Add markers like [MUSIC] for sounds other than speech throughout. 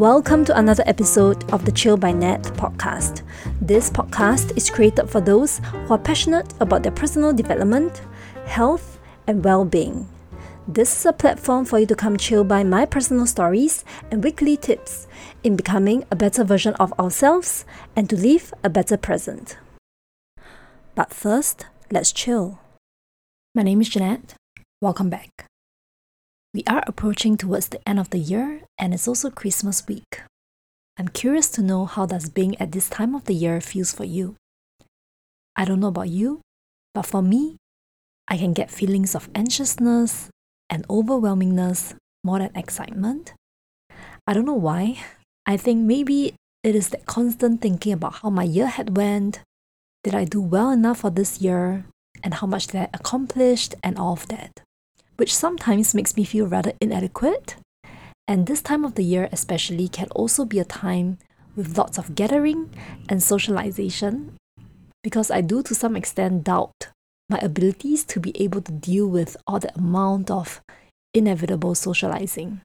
Welcome to another episode of the Chill by Nat podcast. This podcast is created for those who are passionate about their personal development, health, and well being. This is a platform for you to come chill by my personal stories and weekly tips in becoming a better version of ourselves and to live a better present. But first, let's chill. My name is Jeanette. Welcome back. We are approaching towards the end of the year and it's also Christmas week. I'm curious to know how does being at this time of the year feels for you. I don't know about you, but for me, I can get feelings of anxiousness and overwhelmingness more than excitement. I don't know why. I think maybe it is that constant thinking about how my year had went, did I do well enough for this year, and how much did I accomplished and all of that which sometimes makes me feel rather inadequate. And this time of the year, especially, can also be a time with lots of gathering and socialization because I do to some extent doubt my abilities to be able to deal with all the amount of inevitable socializing.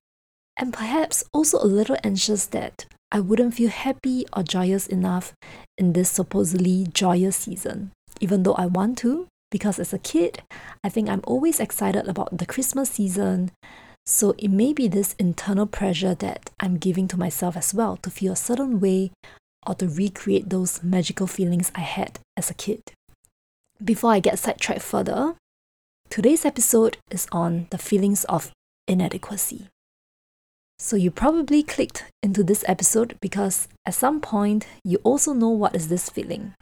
And perhaps also a little anxious that I wouldn't feel happy or joyous enough in this supposedly joyous season, even though I want to because as a kid, I think I'm always excited about the Christmas season. So it may be this internal pressure that I'm giving to myself as well to feel a certain way or to recreate those magical feelings I had as a kid. Before I get sidetracked further, today's episode is on the feelings of inadequacy. So you probably clicked into this episode because at some point you also know what is this feeling.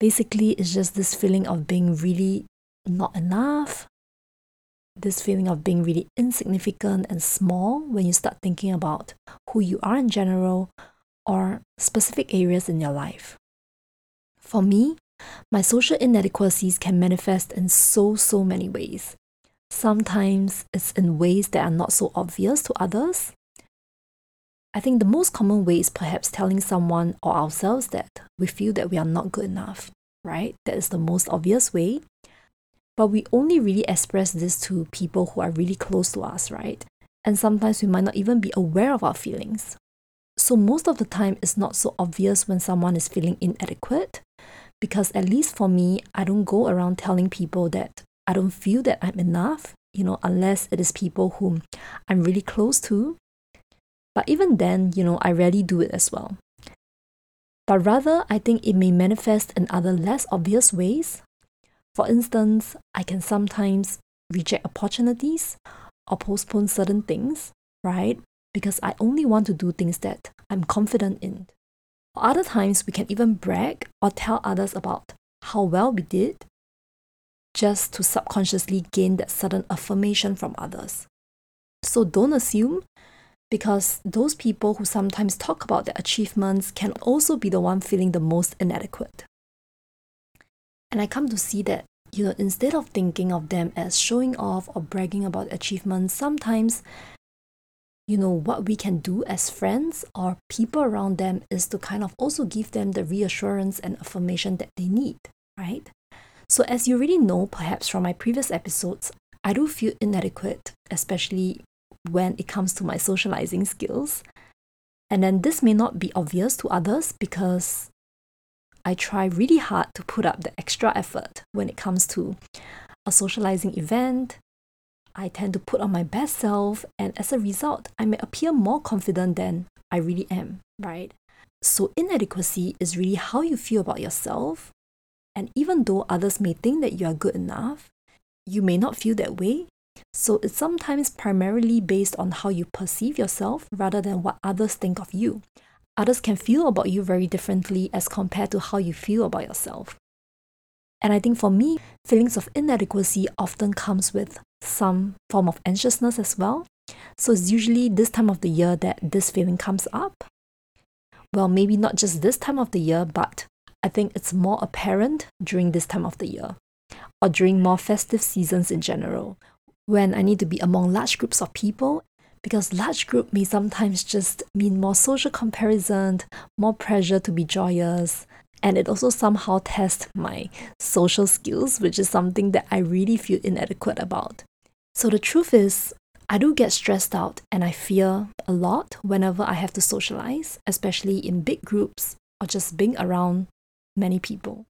Basically, it's just this feeling of being really not enough, this feeling of being really insignificant and small when you start thinking about who you are in general or specific areas in your life. For me, my social inadequacies can manifest in so, so many ways. Sometimes it's in ways that are not so obvious to others. I think the most common way is perhaps telling someone or ourselves that we feel that we are not good enough, right? That is the most obvious way. But we only really express this to people who are really close to us, right? And sometimes we might not even be aware of our feelings. So, most of the time, it's not so obvious when someone is feeling inadequate because, at least for me, I don't go around telling people that I don't feel that I'm enough, you know, unless it is people whom I'm really close to. But even then, you know, I rarely do it as well but rather I think it may manifest in other less obvious ways. For instance, I can sometimes reject opportunities or postpone certain things, right? Because I only want to do things that I'm confident in. Or other times, we can even brag or tell others about how well we did just to subconsciously gain that sudden affirmation from others. So don't assume because those people who sometimes talk about their achievements can also be the one feeling the most inadequate. And I come to see that, you know, instead of thinking of them as showing off or bragging about achievements, sometimes, you know, what we can do as friends or people around them is to kind of also give them the reassurance and affirmation that they need, right? So, as you already know, perhaps from my previous episodes, I do feel inadequate, especially when it comes to my socializing skills. And then this may not be obvious to others because I try really hard to put up the extra effort when it comes to a socializing event. I tend to put on my best self, and as a result, I may appear more confident than I really am, right? So, inadequacy is really how you feel about yourself. And even though others may think that you are good enough, you may not feel that way so it's sometimes primarily based on how you perceive yourself rather than what others think of you. Others can feel about you very differently as compared to how you feel about yourself. And I think for me, feelings of inadequacy often comes with some form of anxiousness as well. So it's usually this time of the year that this feeling comes up. Well, maybe not just this time of the year, but I think it's more apparent during this time of the year or during more festive seasons in general, when I need to be among large groups of people because large group may sometimes just mean more social comparison, more pressure to be joyous, and it also somehow tests my social skills, which is something that I really feel inadequate about. So the truth is, I do get stressed out and I fear a lot whenever I have to socialize, especially in big groups or just being around many people.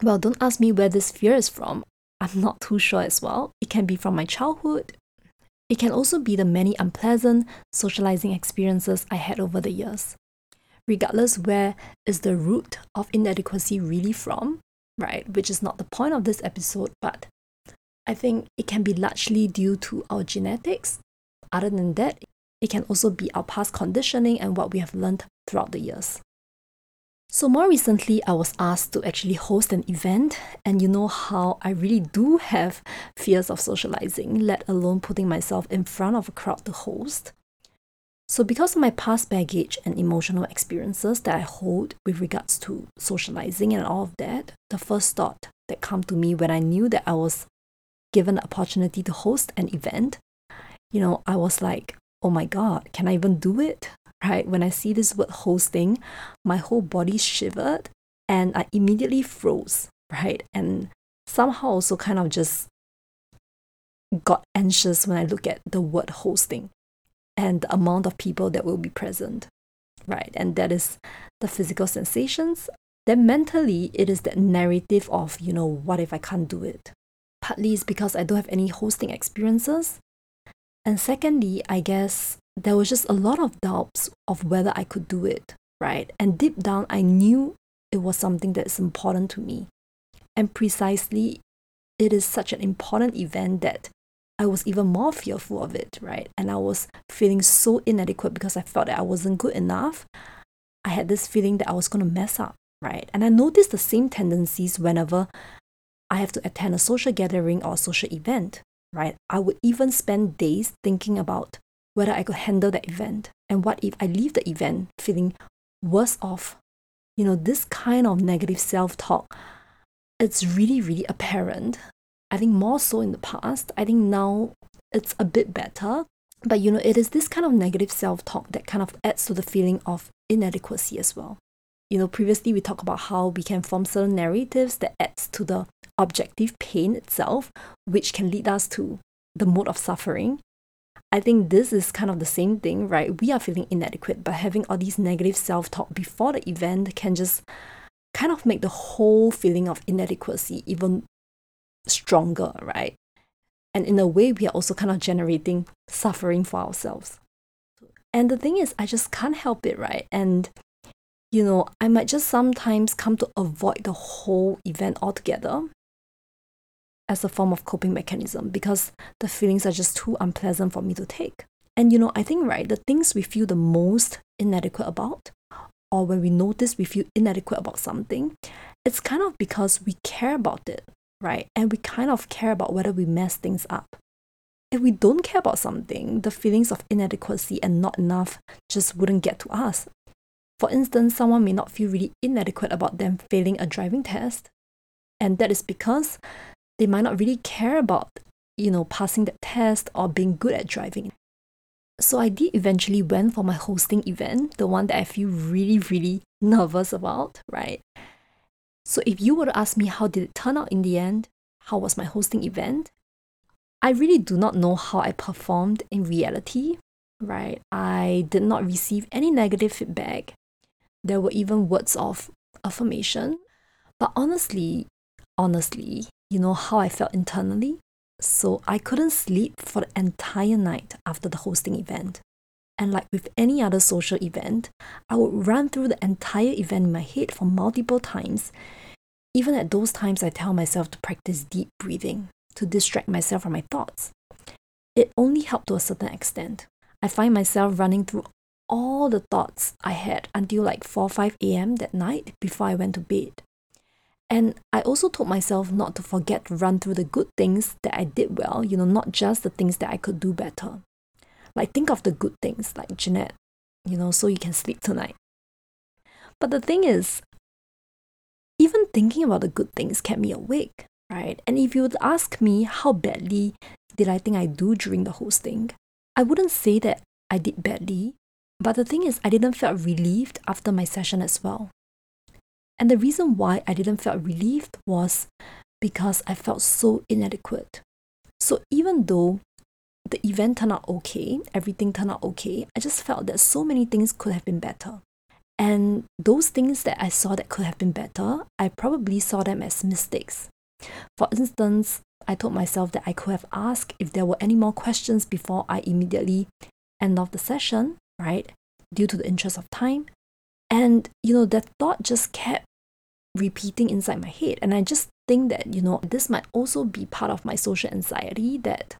Well, don't ask me where this fear is from. I'm not too sure as well. It can be from my childhood. It can also be the many unpleasant socializing experiences I had over the years. Regardless, where is the root of inadequacy really from, right? Which is not the point of this episode, but I think it can be largely due to our genetics. Other than that, it can also be our past conditioning and what we have learned throughout the years. So, more recently, I was asked to actually host an event, and you know how I really do have fears of socializing, let alone putting myself in front of a crowd to host. So, because of my past baggage and emotional experiences that I hold with regards to socializing and all of that, the first thought that came to me when I knew that I was given the opportunity to host an event, you know, I was like, oh my God, can I even do it? Right? When I see this word hosting, my whole body shivered and I immediately froze, right? And somehow also kind of just got anxious when I look at the word hosting and the amount of people that will be present, right? And that is the physical sensations. Then mentally, it is that narrative of, you know, what if I can't do it? Partly is because I don't have any hosting experiences. And secondly, I guess there was just a lot of doubts of whether I could do it, right? And deep down, I knew it was something that's important to me. And precisely, it is such an important event that I was even more fearful of it, right? And I was feeling so inadequate because I felt that I wasn't good enough. I had this feeling that I was going to mess up, right? And I noticed the same tendencies whenever I have to attend a social gathering or a social event, right? I would even spend days thinking about whether I could handle that event and what if I leave the event feeling worse off. You know, this kind of negative self talk, it's really, really apparent. I think more so in the past. I think now it's a bit better. But you know, it is this kind of negative self talk that kind of adds to the feeling of inadequacy as well. You know, previously we talked about how we can form certain narratives that adds to the objective pain itself, which can lead us to the mode of suffering. I think this is kind of the same thing, right? We are feeling inadequate, but having all these negative self talk before the event can just kind of make the whole feeling of inadequacy even stronger, right? And in a way, we are also kind of generating suffering for ourselves. And the thing is, I just can't help it, right? And you know, I might just sometimes come to avoid the whole event altogether as a form of coping mechanism because the feelings are just too unpleasant for me to take. And you know, I think, right, the things we feel the most inadequate about, or when we notice we feel inadequate about something, it's kind of because we care about it, right? And we kind of care about whether we mess things up. If we don't care about something, the feelings of inadequacy and not enough just wouldn't get to us. For instance, someone may not feel really inadequate about them failing a driving test. And that is because they might not really care about, you know, passing the test or being good at driving. So I did eventually went for my hosting event, the one that I feel really, really [LAUGHS] nervous about, right? So if you were to ask me how did it turn out in the end, how was my hosting event? I really do not know how I performed in reality, right? I did not receive any negative feedback. There were even words of affirmation. But honestly, honestly, you know how I felt internally? So I couldn't sleep for the entire night after the hosting event. And like with any other social event, I would run through the entire event in my head for multiple times. Even at those times, I tell myself to practice deep breathing to distract myself from my thoughts. It only helped to a certain extent. I find myself running through all the thoughts I had until like 4 5 a.m. that night before I went to bed. And I also told myself not to forget to run through the good things that I did well, you know, not just the things that I could do better. Like, think of the good things, like Jeanette, you know, so you can sleep tonight. But the thing is, even thinking about the good things kept me awake, right? And if you would ask me how badly did I think I do during the hosting, I wouldn't say that I did badly. But the thing is, I didn't feel relieved after my session as well. And the reason why I didn't feel relieved was because I felt so inadequate. So even though the event turned out okay, everything turned out okay, I just felt that so many things could have been better. And those things that I saw that could have been better, I probably saw them as mistakes. For instance, I told myself that I could have asked if there were any more questions before I immediately end off the session, right? Due to the interest of time. And, you know, that thought just kept repeating inside my head. And I just think that, you know, this might also be part of my social anxiety that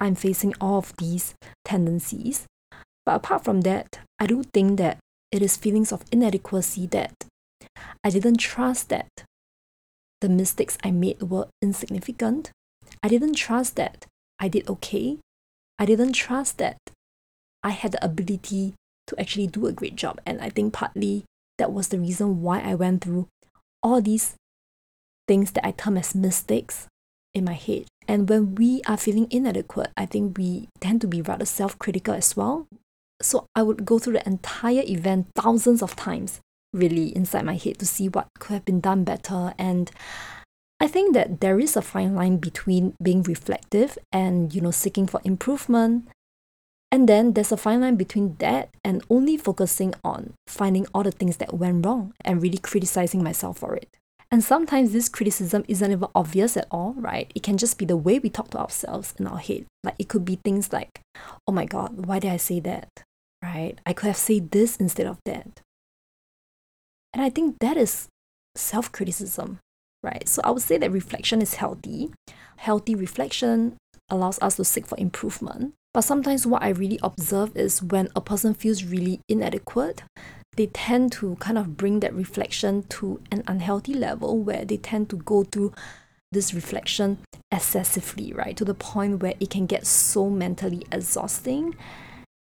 I'm facing all of these tendencies. But apart from that, I do think that it is feelings of inadequacy that I didn't trust that the mistakes I made were insignificant. I didn't trust that I did okay. I didn't trust that I had the ability to actually do a great job. And I think partly that was the reason why I went through all these things that I term as mistakes in my head. And when we are feeling inadequate, I think we tend to be rather self critical as well. So I would go through the entire event thousands of times, really, inside my head to see what could have been done better. And I think that there is a fine line between being reflective and, you know, seeking for improvement. And then there's a fine line between that and only focusing on finding all the things that went wrong and really criticizing myself for it. And sometimes this criticism isn't even obvious at all, right? It can just be the way we talk to ourselves in our head. Like it could be things like, oh my God, why did I say that? Right? I could have said this instead of that. And I think that is self criticism, right? So I would say that reflection is healthy. Healthy reflection allows us to seek for improvement. But sometimes what I really observe is when a person feels really inadequate, they tend to kind of bring that reflection to an unhealthy level where they tend to go through this reflection excessively, right? To the point where it can get so mentally exhausting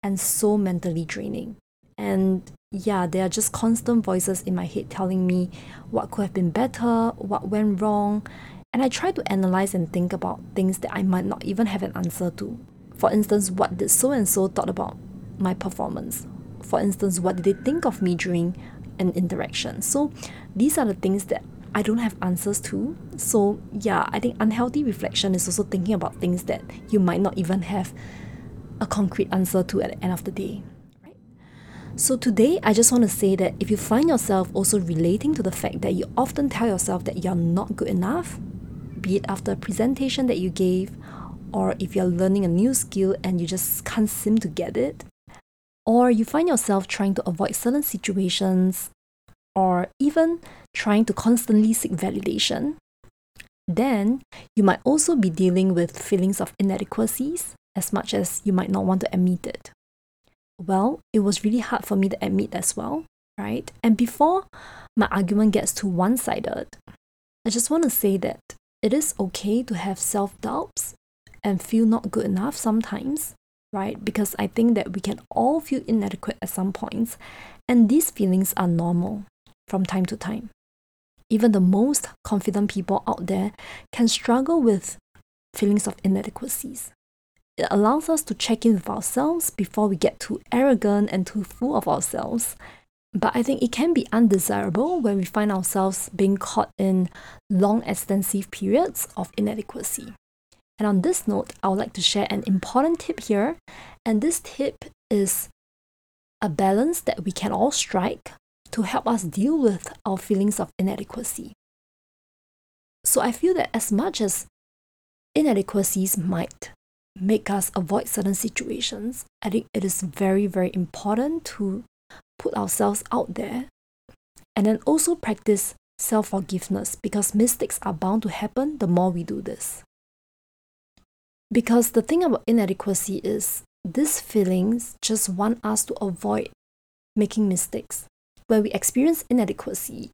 and so mentally draining. And yeah, there are just constant voices in my head telling me what could have been better, what went wrong. And I try to analyze and think about things that I might not even have an answer to. For instance, what did so and so thought about my performance? For instance, what did they think of me during an interaction? So these are the things that I don't have answers to. So yeah, I think unhealthy reflection is also thinking about things that you might not even have a concrete answer to at the end of the day. Right? So today I just want to say that if you find yourself also relating to the fact that you often tell yourself that you're not good enough, be it after a presentation that you gave, or if you're learning a new skill and you just can't seem to get it, or you find yourself trying to avoid certain situations, or even trying to constantly seek validation, then you might also be dealing with feelings of inadequacies as much as you might not want to admit it. Well, it was really hard for me to admit as well, right? And before my argument gets too one sided, I just want to say that it is okay to have self doubts and feel not good enough sometimes right? Because I think that we can all feel inadequate at some points, and these feelings are normal from time to time. Even the most confident people out there can struggle with feelings of inadequacies. It allows us to check in with ourselves before we get too arrogant and too full of ourselves. But I think it can be undesirable when we find ourselves being caught in long, extensive periods of inadequacy. And on this note, I would like to share an important tip here. And this tip is a balance that we can all strike to help us deal with our feelings of inadequacy. So I feel that as much as inadequacies might make us avoid certain situations, I think it is very, very important to put ourselves out there and then also practice self forgiveness because mistakes are bound to happen the more we do this. Because the thing about inadequacy is these feelings just want us to avoid making mistakes. When we experience inadequacy,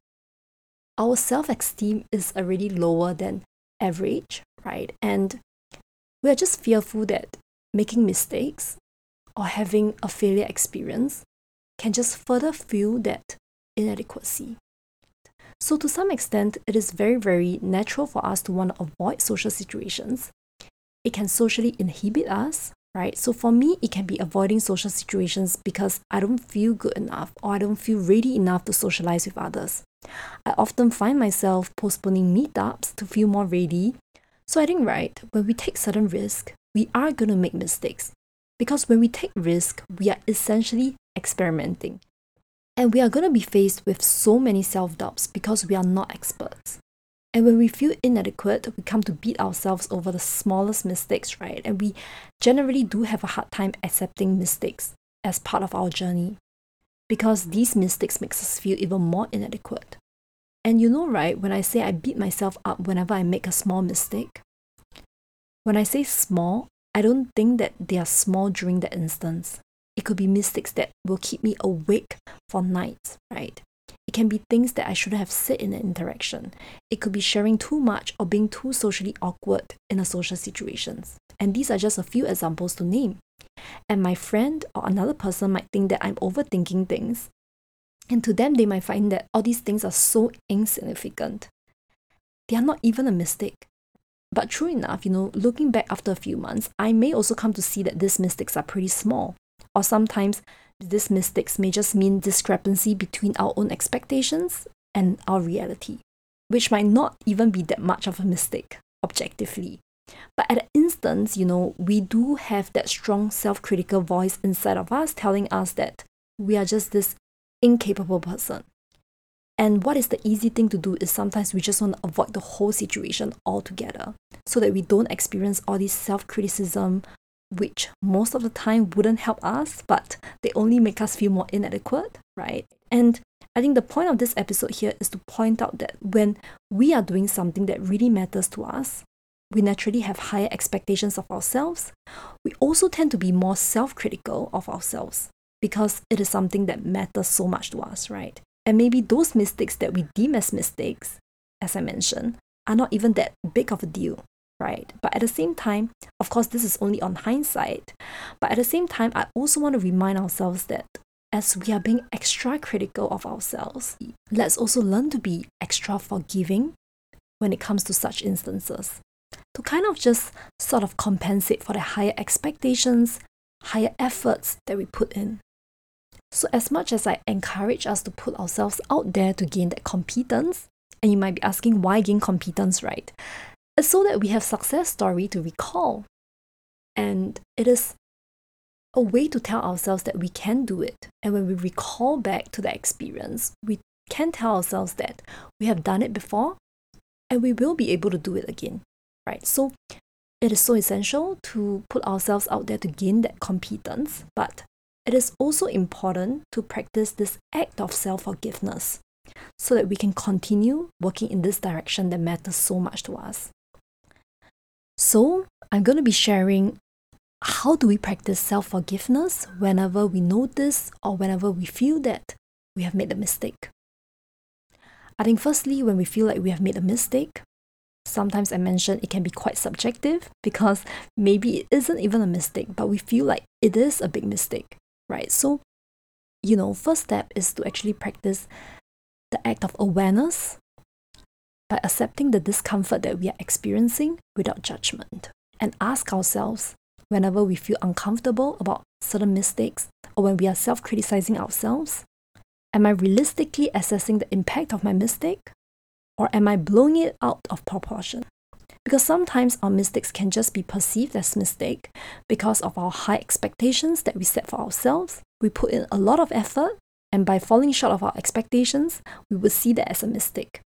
our self esteem is already lower than average, right? And we are just fearful that making mistakes or having a failure experience can just further fuel that inadequacy. So, to some extent, it is very, very natural for us to want to avoid social situations it can socially inhibit us, right? So for me, it can be avoiding social situations because I don't feel good enough or I don't feel ready enough to socialize with others. I often find myself postponing meetups to feel more ready. So I think, right, when we take certain risk, we are going to make mistakes. Because when we take risk, we are essentially experimenting. And we are going to be faced with so many self doubts because we are not experts. And when we feel inadequate, we come to beat ourselves over the smallest mistakes, right? And we generally do have a hard time accepting mistakes as part of our journey because these mistakes makes us feel even more inadequate. And you know, right, when I say I beat myself up whenever I make a small mistake, when I say small, I don't think that they are small during that instance. It could be mistakes that will keep me awake for nights, right? It can be things that I shouldn't have said in an interaction. It could be sharing too much or being too socially awkward in a social situations. And these are just a few examples to name. And my friend or another person might think that I'm overthinking things. And to them, they might find that all these things are so insignificant. They are not even a mistake. But true enough, you know, looking back after a few months, I may also come to see that these mistakes are pretty small. Or sometimes these mistakes may just mean discrepancy between our own expectations and our reality, which might not even be that much of a mistake, objectively. But at an instance, you know, we do have that strong self critical voice inside of us telling us that we are just this incapable person. And what is the easy thing to do is sometimes we just want to avoid the whole situation altogether so that we don't experience all this self criticism, which most of the time wouldn't help us, but they only make us feel more inadequate, right? And I think the point of this episode here is to point out that when we are doing something that really matters to us, we naturally have higher expectations of ourselves. We also tend to be more self critical of ourselves because it is something that matters so much to us, right? And maybe those mistakes that we deem as mistakes, as I mentioned, are not even that big of a deal, right? But at the same time, of course, this is only on hindsight. But at the same time, I also want to remind ourselves that as we are being extra critical of ourselves, let's also learn to be extra forgiving when it comes to such instances to kind of just sort of compensate for the higher expectations, higher efforts that we put in. So, as much as I encourage us to put ourselves out there to gain that competence, and you might be asking why gain competence, right? So that we have success story to recall. And it is a way to tell ourselves that we can do it. And when we recall back to that experience, we can tell ourselves that we have done it before and we will be able to do it again right? So it is so essential to put ourselves out there to gain that competence, but it is also important to practice this act of self forgiveness so that we can continue working in this direction that matters so much to us. So, I'm going to be sharing how do we practice self forgiveness whenever we notice or whenever we feel that we have made a mistake. I think, firstly, when we feel like we have made a mistake, sometimes I mentioned it can be quite subjective [LAUGHS] because maybe it isn't even a mistake, but we feel like it is a big mistake, right? So, you know, first step is to actually practice the act of awareness by accepting the discomfort that we are experiencing without judgment and ask ourselves whenever we feel uncomfortable about certain mistakes or when we are self criticizing ourselves Am I realistically assessing the impact of my mistake? Or am I blowing it out of proportion? Because sometimes our mistakes can just be perceived as mistake because of our high expectations that we set for ourselves. We put in a lot of effort, and by falling short of our expectations, we would see that as a mistake.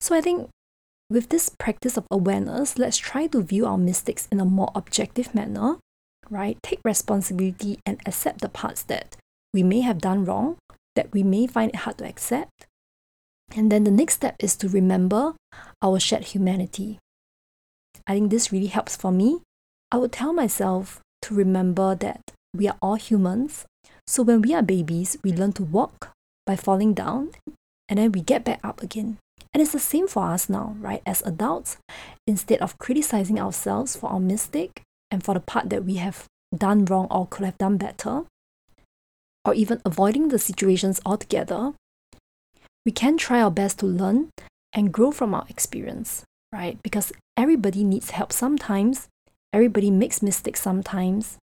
So I think with this practice of awareness, let's try to view our mistakes in a more objective manner, right? Take responsibility and accept the parts that we may have done wrong, that we may find it hard to accept, and then the next step is to remember our shared humanity. I think this really helps for me. I would tell myself to remember that we are all humans. So when we are babies, we learn to walk by falling down and then we get back up again. And it's the same for us now, right? As adults, instead of criticizing ourselves for our mistake and for the part that we have done wrong or could have done better, or even avoiding the situations altogether, we can try our best to learn and grow from our experience, right? Because everybody needs help sometimes, everybody makes mistakes sometimes.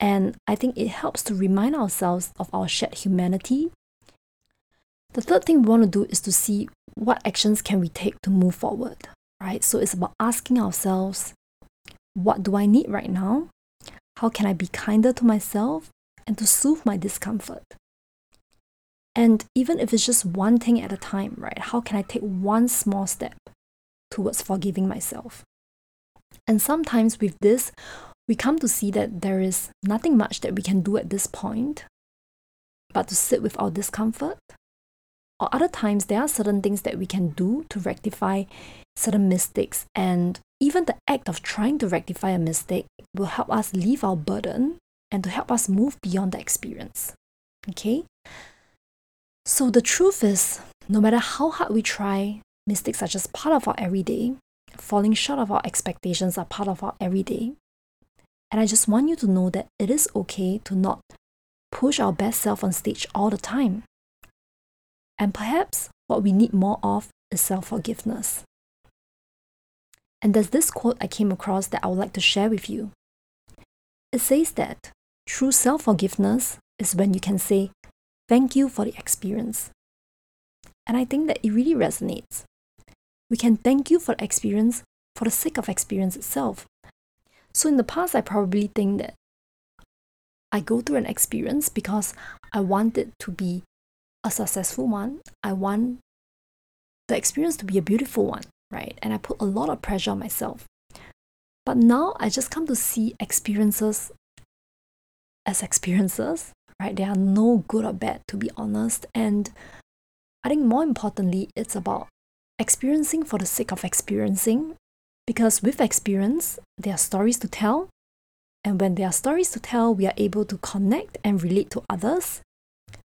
And I think it helps to remind ourselves of our shared humanity. The third thing we want to do is to see what actions can we take to move forward, right? So it's about asking ourselves, What do I need right now? How can I be kinder to myself and to soothe my discomfort? And even if it's just one thing at a time, right? How can I take one small step towards forgiving myself? And sometimes with this, we come to see that there is nothing much that we can do at this point but to sit with our discomfort. Or other times, there are certain things that we can do to rectify certain mistakes, and even the act of trying to rectify a mistake will help us leave our burden and to help us move beyond the experience. Okay? So the truth is, no matter how hard we try, mistakes are just part of our everyday. Falling short of our expectations are part of our everyday. And I just want you to know that it is okay to not push our best self on stage all the time. And perhaps what we need more of is self forgiveness. And there's this quote I came across that I would like to share with you. It says that true self forgiveness is when you can say, Thank you for the experience. And I think that it really resonates. We can thank you for the experience for the sake of experience itself. So in the past, I probably think that I go through an experience because I want it to be a successful one. I want the experience to be a beautiful one, right? And I put a lot of pressure on myself. But now I just come to see experiences as experiences, right? They are no good or bad, to be honest. And I think more importantly, it's about experiencing for the sake of experiencing. Because with experience, there are stories to tell, and when there are stories to tell, we are able to connect and relate to others,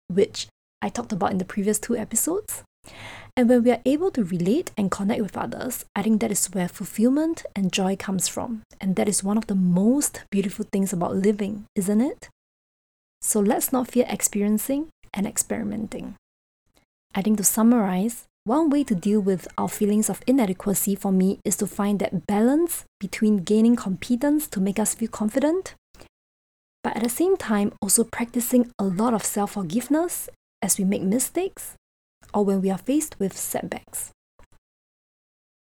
which I talked about in the previous two episodes. And when we are able to relate and connect with others, I think that is where fulfillment and joy comes from. And that is one of the most beautiful things about living, isn't it? So let's not fear experiencing and experimenting. I think to summarize, one way to deal with our feelings of inadequacy for me is to find that balance between gaining competence to make us feel confident, but at the same time also practicing a lot of self forgiveness as we make mistakes or when we are faced with setbacks.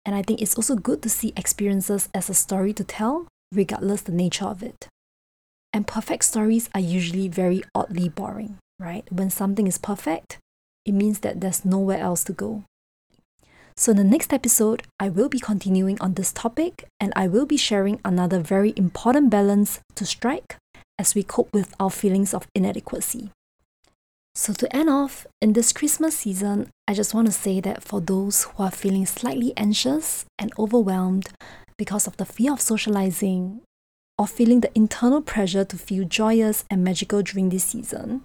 And I think it's also good to see experiences as a story to tell, regardless the nature of it. And perfect stories are usually very oddly boring, right? When something is perfect, it means that there's nowhere else to go. So, in the next episode, I will be continuing on this topic and I will be sharing another very important balance to strike as we cope with our feelings of inadequacy. So, to end off, in this Christmas season, I just want to say that for those who are feeling slightly anxious and overwhelmed because of the fear of socializing or feeling the internal pressure to feel joyous and magical during this season,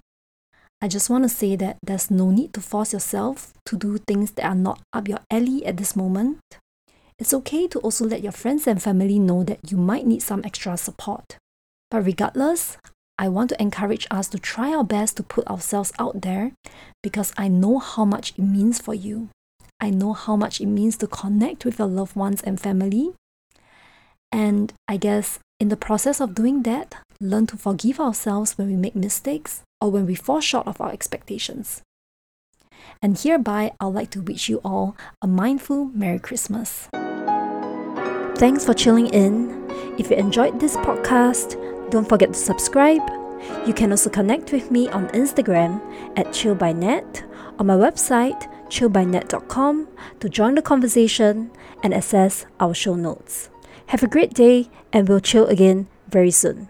I just want to say that there's no need to force yourself to do things that are not up your alley at this moment. It's okay to also let your friends and family know that you might need some extra support. But regardless, I want to encourage us to try our best to put ourselves out there because I know how much it means for you. I know how much it means to connect with your loved ones and family. And I guess in the process of doing that, learn to forgive ourselves when we make mistakes or when we fall short of our expectations. And hereby, I'd like to wish you all a mindful Merry Christmas. Thanks for chilling in. If you enjoyed this podcast, don't forget to subscribe. You can also connect with me on Instagram at chillbynat, on my website chillbynat.com to join the conversation and access our show notes. Have a great day, and we'll chill again very soon.